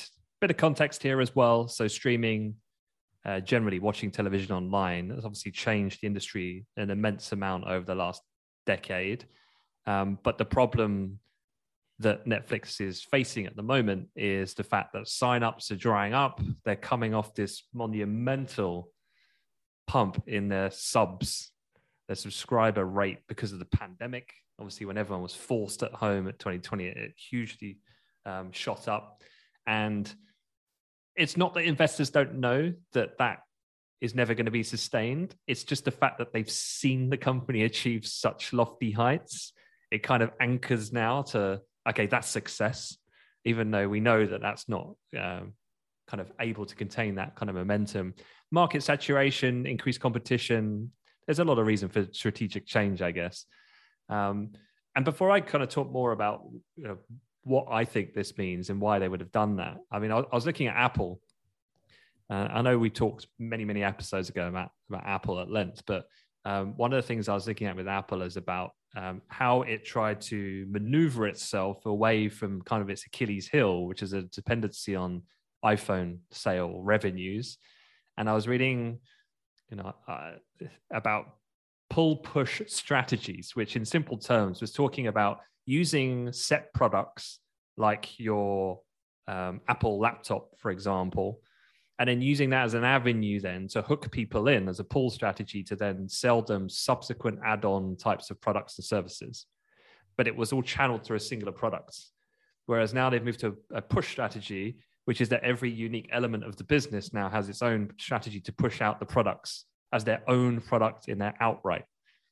bit of context here as well. So, streaming, uh, generally watching television online, has obviously changed the industry an immense amount over the last decade. Um, but the problem that Netflix is facing at the moment is the fact that signups are drying up. They're coming off this monumental pump in their subs, their subscriber rate because of the pandemic. Obviously, when everyone was forced at home at 2020, it hugely um, shot up. And it's not that investors don't know that that is never going to be sustained. It's just the fact that they've seen the company achieve such lofty heights. It kind of anchors now to okay, that's success, even though we know that that's not um, kind of able to contain that kind of momentum. Market saturation, increased competition. There's a lot of reason for strategic change, I guess. Um, and before I kind of talk more about you know, what I think this means and why they would have done that, I mean, I, I was looking at Apple. Uh, I know we talked many, many episodes ago about, about Apple at length, but um, one of the things I was looking at with Apple is about um, how it tried to maneuver itself away from kind of its Achilles heel, which is a dependency on iPhone sale revenues. And I was reading, you know, uh, about pull push strategies, which in simple terms was talking about using set products like your um, Apple laptop, for example, and then using that as an avenue then to hook people in as a pull strategy to then sell them subsequent add-on types of products and services. But it was all channeled through a singular product. Whereas now they've moved to a push strategy which is that every unique element of the business now has its own strategy to push out the products as their own product in their outright.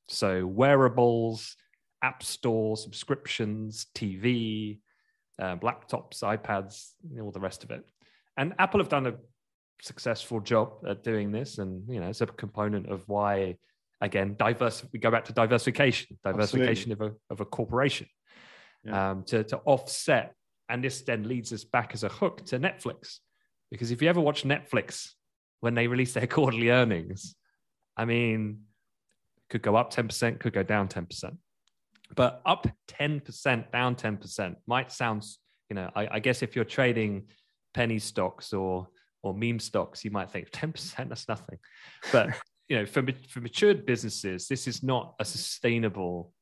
So wearables app store subscriptions tv uh, laptops ipads all the rest of it. And apple have done a successful job at doing this, and you know, it's a component of why, again, diverse. We go back to diversification, diversification of a of a corporation, yeah. um, to to offset, and this then leads us back as a hook to Netflix, because if you ever watch Netflix when they release their (laughs) quarterly earnings, I mean, could go up ten percent, could go down ten percent, but up ten percent, down ten percent might sound, you know, I, I guess if you're trading penny stocks or or meme stocks, you might think (laughs) 10%, that's nothing. But (laughs) you know, for, for matured businesses, this is not a sustainable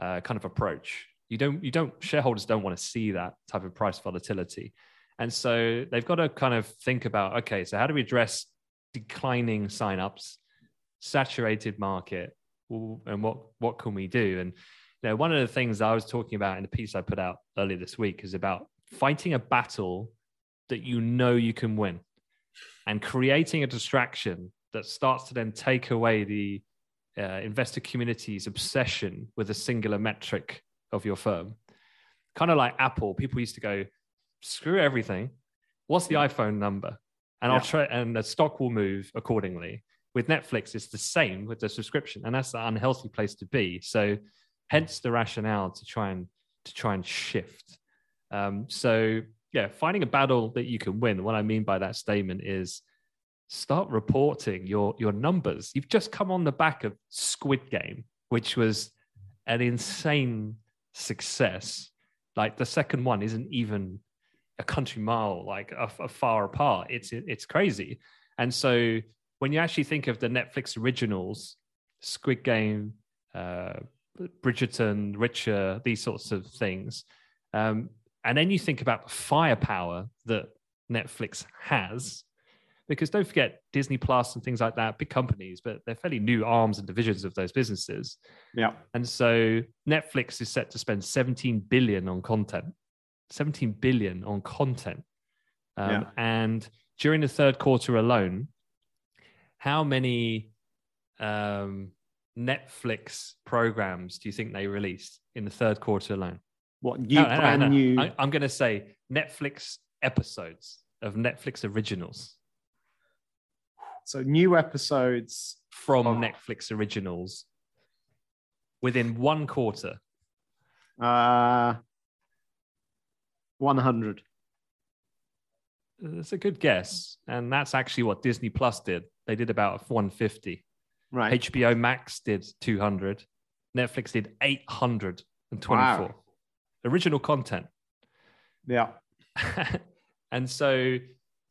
uh, kind of approach. You don't, you don't, shareholders don't want to see that type of price volatility. And so they've got to kind of think about, okay, so how do we address declining signups, saturated market, and what, what can we do? And you know, one of the things I was talking about in the piece I put out earlier this week is about fighting a battle that you know you can win and creating a distraction that starts to then take away the uh, investor community's obsession with a singular metric of your firm. Kind of like Apple, people used to go, screw everything. What's the iPhone number? And yeah. I'll try, and the stock will move accordingly. With Netflix, it's the same with the subscription, and that's the unhealthy place to be. So, hence the rationale to try and to try and shift. Um, so, yeah, finding a battle that you can win. What I mean by that statement is start reporting your your numbers. You've just come on the back of Squid Game, which was an insane success. Like the second one isn't even a country mile like a, a far apart. It's it's crazy. And so when you actually think of the Netflix originals, Squid Game, uh, Bridgerton, Witcher, these sorts of things, um, and then you think about the firepower that Netflix has because don't forget Disney Plus and things like that, big companies, but they're fairly new arms and divisions of those businesses. Yeah. And so Netflix is set to spend 17 billion on content, 17 billion on content. Um, yeah. And during the third quarter alone, how many um, Netflix programs do you think they released in the third quarter alone? What new no, brand no, no, new? I, I'm going to say Netflix episodes of Netflix originals. So new episodes from oh. Netflix originals within one quarter. Uh, 100. That's a good guess. And that's actually what Disney Plus did. They did about 150. Right. HBO Max did 200. Netflix did 824. Wow. Original content. Yeah. (laughs) and so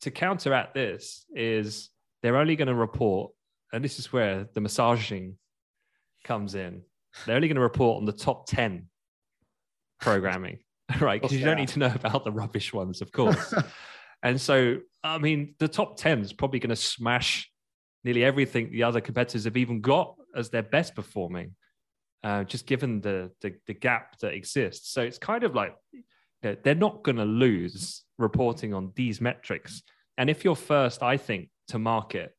to counteract this is they're only going to report, and this is where the massaging comes in. They're only going to report on the top 10 programming, (laughs) right? Because you don't need to know about the rubbish ones, of course. (laughs) and so, I mean, the top 10 is probably going to smash nearly everything the other competitors have even got as their best performing, uh, just given the, the, the gap that exists. So it's kind of like they're not going to lose reporting on these metrics. And if you're first, I think to market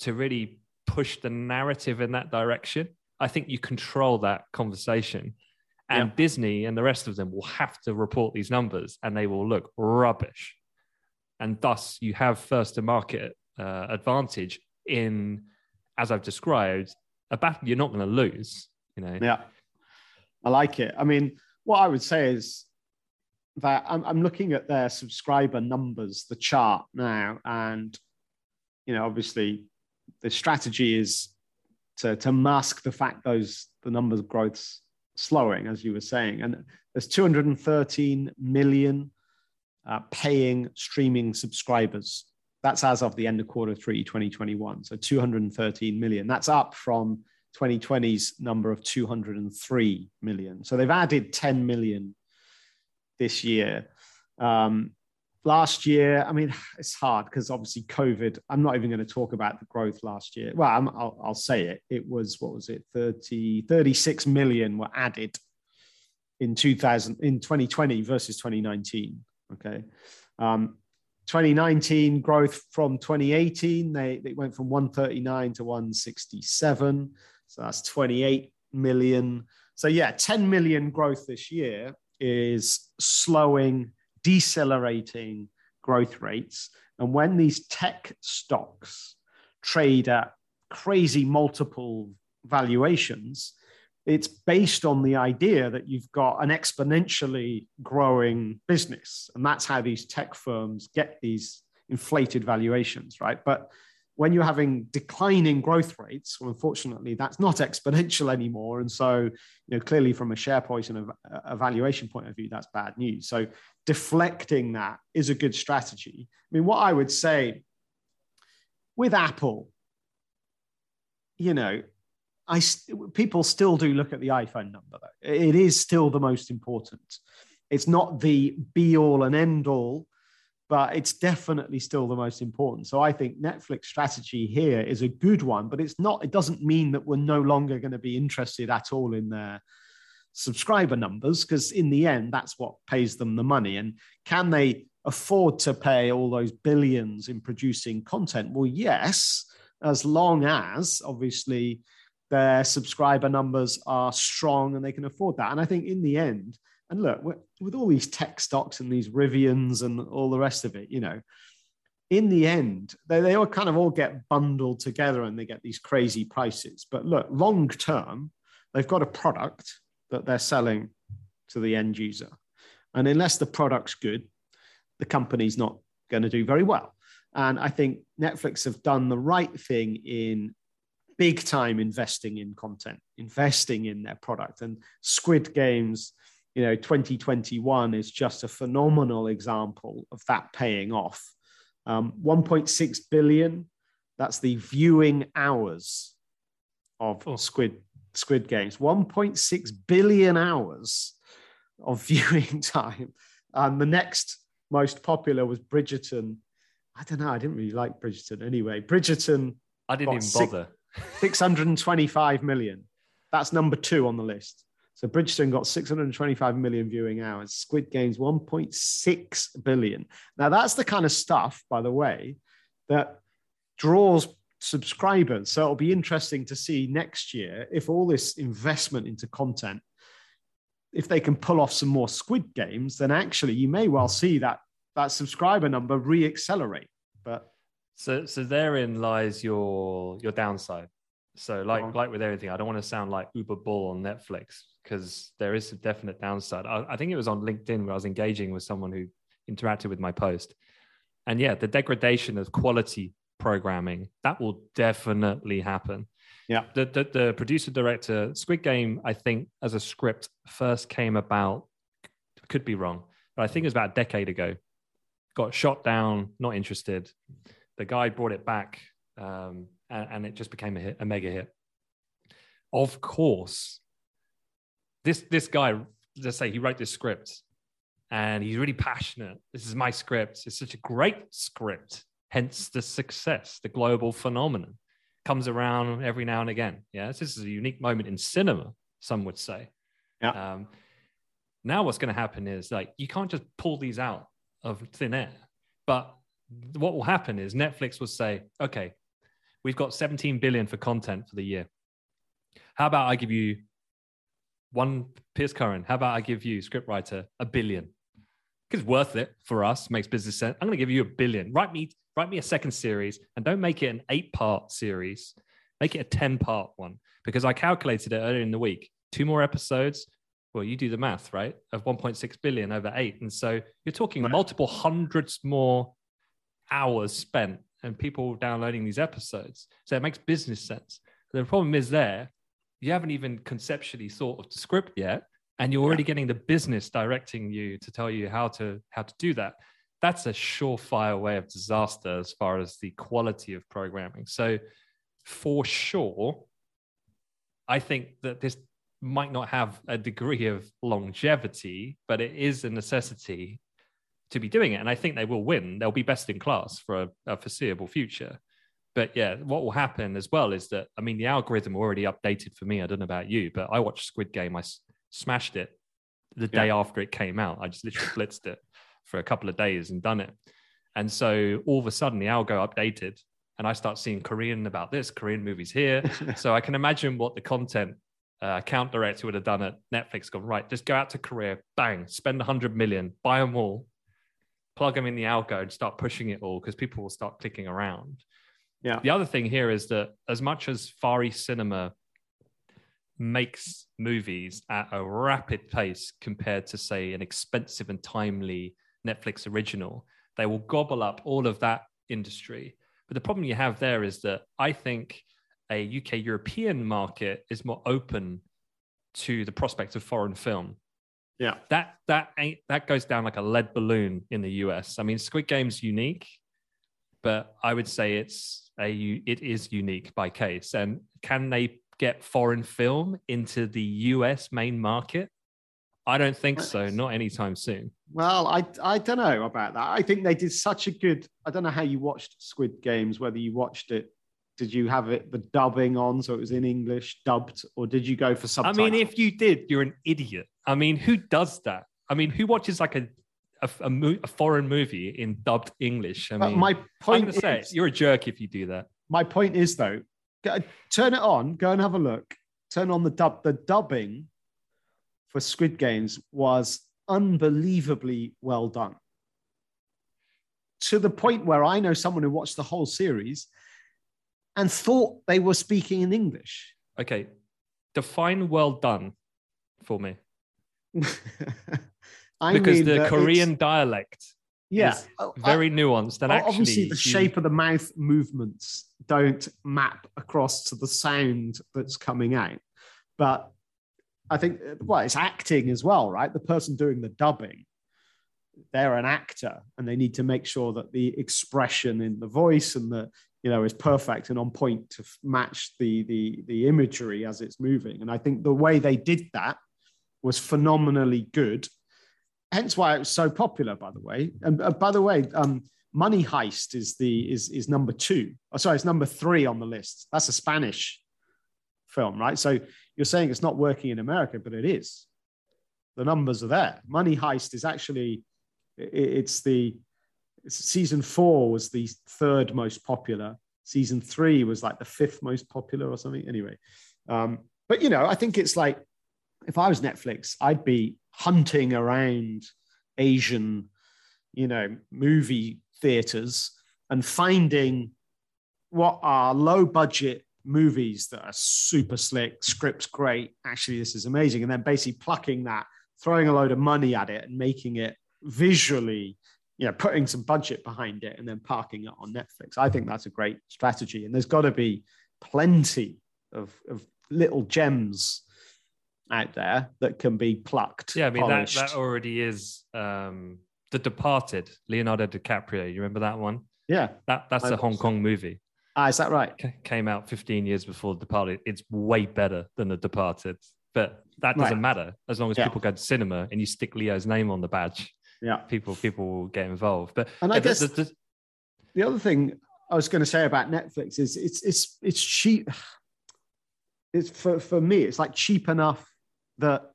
to really push the narrative in that direction, I think you control that conversation. And yeah. Disney and the rest of them will have to report these numbers and they will look rubbish. And thus, you have first to market uh, advantage in, as I've described, a battle you're not going to lose. You know. Yeah, I like it. I mean, what I would say is that I'm, I'm looking at their subscriber numbers, the chart now, and you know, obviously the strategy is to, to mask the fact those the numbers growth's slowing, as you were saying. And there's 213 million uh, paying streaming subscribers. That's as of the end of quarter three, 2021. So 213 million. That's up from 2020's number of 203 million. So they've added 10 million this year. Um, last year, I mean, it's hard because obviously COVID. I'm not even going to talk about the growth last year. Well, i will say it. It was what was it? 30, 36 million were added in 2000 in 2020 versus 2019. Okay. Um, 2019 growth from 2018, they, they went from 139 to 167. So that's 28 million. So, yeah, 10 million growth this year is slowing decelerating growth rates. And when these tech stocks trade at crazy multiple valuations, it's based on the idea that you've got an exponentially growing business. And that's how these tech firms get these inflated valuations, right? But when you're having declining growth rates, well, unfortunately, that's not (laughs) exponential anymore. And so, you know, clearly from a share point and a, valuation point of view, that's bad news. So deflecting that is a good strategy. I mean, what I would say with Apple, you know, I people still do look at the iPhone number. Though. It is still the most important. It's not the be all and end all but it's definitely still the most important. So I think Netflix strategy here is a good one, but it's not, it doesn't mean that we're no longer going to be interested at all in their subscriber numbers because in the end that's what pays them the money and can they afford to pay all those billions in producing content well yes as long as obviously their subscriber numbers are strong and they can afford that and i think in the end and look with all these tech stocks and these rivians and all the rest of it you know in the end, they, they all kind of all get bundled together and they get these crazy prices. But look, long term, they've got a product that they're selling to the end user. And unless the product's good, the company's not going to do very well. And I think Netflix have done the right thing in big time investing in content, investing in their product. And Squid Games, you know, 2021 is just a phenomenal example of that paying off um, 1.6 billion, that's the viewing hours of oh. Squid, Squid Games. 1.6 billion hours of (laughs) viewing time. And the next most popular was Bridgerton. I don't know. I didn't really like Bridgerton anyway. Bridgerton. I didn't even bother. 625 million. That's number two on the list. So Bridgerton got 625 million viewing hours. Squid Games 1.6 billion. Now that's the kind of stuff, by the way, that draws subscribers. So it'll be interesting to see next year if all this investment into content, if they can pull off some more Squid Games, then actually you may well see that that subscriber number re-accelerate. But so so therein lies your your downside. So like uh-huh. like with everything, I don't want to sound like Uber Bull on Netflix because there is a definite downside. I, I, think it was on LinkedIn where I was engaging with someone who interacted with my post. And yeah, the degradation of quality programming, that will definitely happen. Yeah. The, the, the producer director, Squid Game, I think as a script first came about, could be wrong, but I think it was about a decade ago. Got shot down, not interested. The guy brought it back um, and, and it just became a hit, a mega hit. Of course, this this guy, let's say he wrote this script and he's really passionate. This is my script. It's such a great script. Hence the success, the global phenomenon comes around every now and again. Yeah, this is a unique moment in cinema, some would say. Yeah. Um, now what's going to happen is like you can't just pull these out of thin air. But what will happen is Netflix will say, okay, we've got 17 billion for content for the year. How about I give you one Piers Curran. How about I give you, scriptwriter, a billion? Because it's worth it for us, makes business sense. I'm going to give you a billion. Write me, write me a second series, and don't make it an eight-part series. Make it a ten-part one. Because I calculated it earlier in the week. Two more episodes. Well, you do the math, right? Of 1.6 billion over eight, and so you're talking right. multiple hundreds more hours spent and people downloading these episodes. So it makes business sense. The problem is there you haven't even conceptually thought of the script yet and you're already yeah. getting the business directing you to tell you how to how to do that that's a surefire way of disaster as far as the quality of programming so for sure i think that this might not have a degree of longevity but it is a necessity to be doing it and i think they will win they'll be best in class for a, a foreseeable future but yeah, what will happen as well is that I mean the algorithm already updated for me. I don't know about you, but I watched Squid Game. I s- smashed it the day yeah. after it came out. I just literally (laughs) blitzed it for a couple of days and done it. And so all of a sudden the algo updated, and I start seeing Korean about this, Korean movies here. (laughs) so I can imagine what the content uh, account director would have done at Netflix. Gone right, just go out to Korea, bang, spend a hundred million, buy them all, plug them in the algo, and start pushing it all because people will start clicking around. Yeah. The other thing here is that as much as Far East Cinema makes movies at a rapid pace compared to, say, an expensive and timely Netflix original, they will gobble up all of that industry. But the problem you have there is that I think a UK European market is more open to the prospect of foreign film. Yeah. That that ain't that goes down like a lead balloon in the US. I mean, Squid Game's unique, but I would say it's a it is unique by case. And can they get foreign film into the US main market? I don't think so. Not anytime soon. Well, I I don't know about that. I think they did such a good. I don't know how you watched Squid Games, whether you watched it Did you have it the dubbing on so it was in English dubbed, or did you go for something? I mean, if you did, you're an idiot. I mean, who does that? I mean, who watches like a a, a, mo- a foreign movie in dubbed English? I But mean, my point going say is, you're a jerk if you do that. my point is though, go, turn it on, go and have a look. Turn on the dub. The dubbing for Squid Games was unbelievably well done. To the point where I know someone who watched the whole series and thought they were speaking in English. Okay, define well done for me. (laughs) I because the Korean dialect yeah, is I- very nuanced and I- actually obviously the shape of the mouth movements don't map across to the sound that's coming out. But i think uh, well it's acting as well right? The person doing the dubbing they're an actor and they need to make sure that the expression in the voice and the you know is perfect and on point to match the the the imagery as it's moving. And i think the way they did that was phenomenally good. Hence why it was so popular by the way. And uh, by the way um money heist is the is is number two. Oh, sorry it's number three on the list. That's a spanish film right? So you're saying it's not working in america but it is. The numbers are there. Money heist is actually it's the season four was the third most popular season three was like the fifth most popular or something anyway um but you know i think it's like if I was Netflix, I'd be hunting around Asian, you know, movie theaters and finding what are low budget movies that are super slick, scripts great. Actually, this is amazing. And then basically plucking that, throwing a load of money at it and making it visually, you know, putting some budget behind it and then parking it on Netflix. I think that's a great strategy. And there's got to be plenty of, of little gems out there that can be plucked. yeah i mean that, that already is um the departed leonardo dicaprio you remember that one yeah. that that's I a hong kong movie Ah, is that right? ca- came out 15 years before The Departed. It's way better than The Departed, but that doesn't Right. matter as long as Yeah. people go to cinema and you stick Leo's name on the badge. Yeah. People people will get involved. But And I the- guess- the- the- The other thing I was going to say about Netflix is it's it's it's cheap. It's for for me, it's like cheap enough that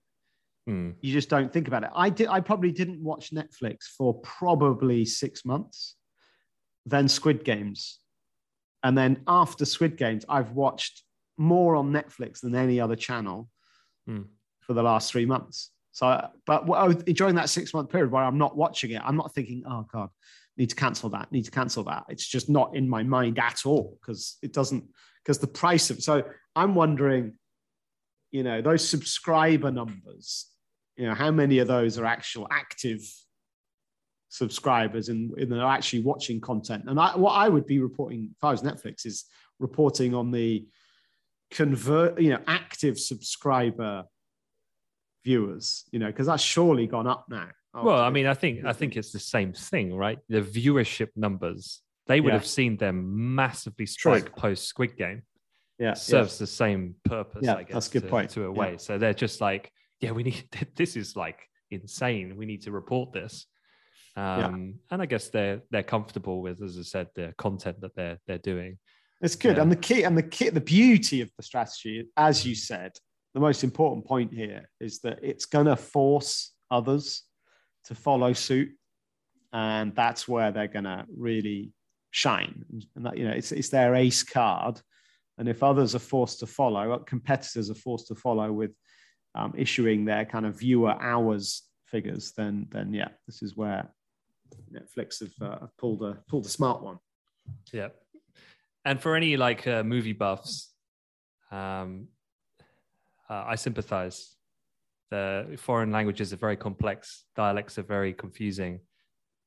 hmm, you just don't think about it. I did. I probably didn't watch Netflix for probably six months. Then Squid Games, and then after Squid Games, I've watched more on Netflix than any other channel Hmm. for the last three months. So, but was- during that six month period where I'm not watching it, I'm not thinking, oh God, need to cancel that, need to cancel that. It's just not in my mind at all because it doesn't, because the price of, so I'm wondering, you know, those subscriber numbers, you know, how many of those are actual active subscribers and, and are actually watching content? And I, what I would be reporting, if I was Netflix, is reporting on the convert, you know, active subscriber viewers, you know, because that's surely gone up now. well, I mean, I think I think it's the same thing, right? The viewership numbers they would Yeah. have seen them massively strike post Squid Game. yeah, Serves the same purpose, Yeah, I guess. that's a good to, point. To a Yeah. way, so they're just like, yeah, we need (laughs) this is like insane. We need to report this. Um, and I guess they're they're comfortable with, as I said, the content that they're they're doing. It's good. Yeah. And the key and the key, the beauty of the strategy, as you said, the most important point here is that it's going to force others to follow suit. And that's where they're going to really shine. And that, you know, it's, it's their ace card. And if others are forced to follow, uh, competitors are forced to follow with um, issuing their kind of viewer hours figures, then, then yeah, this is where Netflix have, uh, pulled a pulled a smart one. Yeah. And for any like uh, movie buffs, um, uh, I sympathize. The foreign languages are very complex, dialects are very confusing.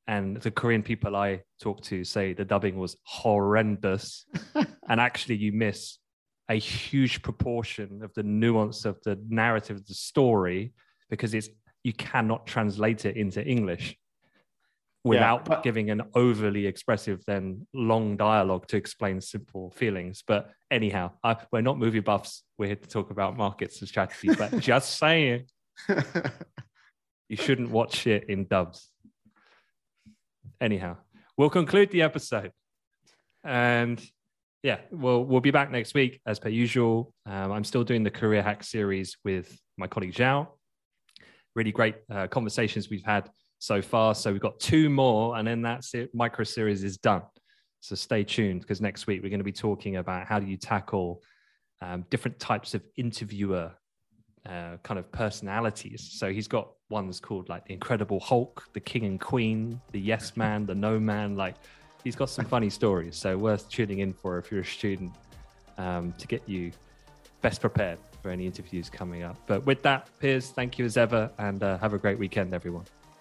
And the Korean people I talk to say the dubbing was horrendous. (laughs) and actually, you miss a huge proportion of the nuance of the narrative of the story because it's you cannot translate it into English without but- giving an overly expressive then long dialogue to explain simple feelings. But anyhow I, we're not movie buffs. We're here to talk about markets and strategies but (laughs) just saying. (laughs) You shouldn't watch it in dubs. Anyhow we'll conclude the episode. And yeah, well, we'll be back next week as per usual. Um, I'm still doing the career hack series with my colleague Zhao. Really great uh, conversations we've had so far. So we've got two more, and then that's it. micro series is done. So stay tuned because next week we're going to be talking about how do you tackle um, different types of interviewer uh, kind of personalities. So he's got ones called like the Incredible Hulk, the King and Queen, the Yes (laughs) Man, the No Man. Like he's got some funny stories. So worth tuning in for if you're a student um, to get you best prepared for any interviews coming up. But with that, Piers, thank you as ever, and uh, have a great weekend, everyone.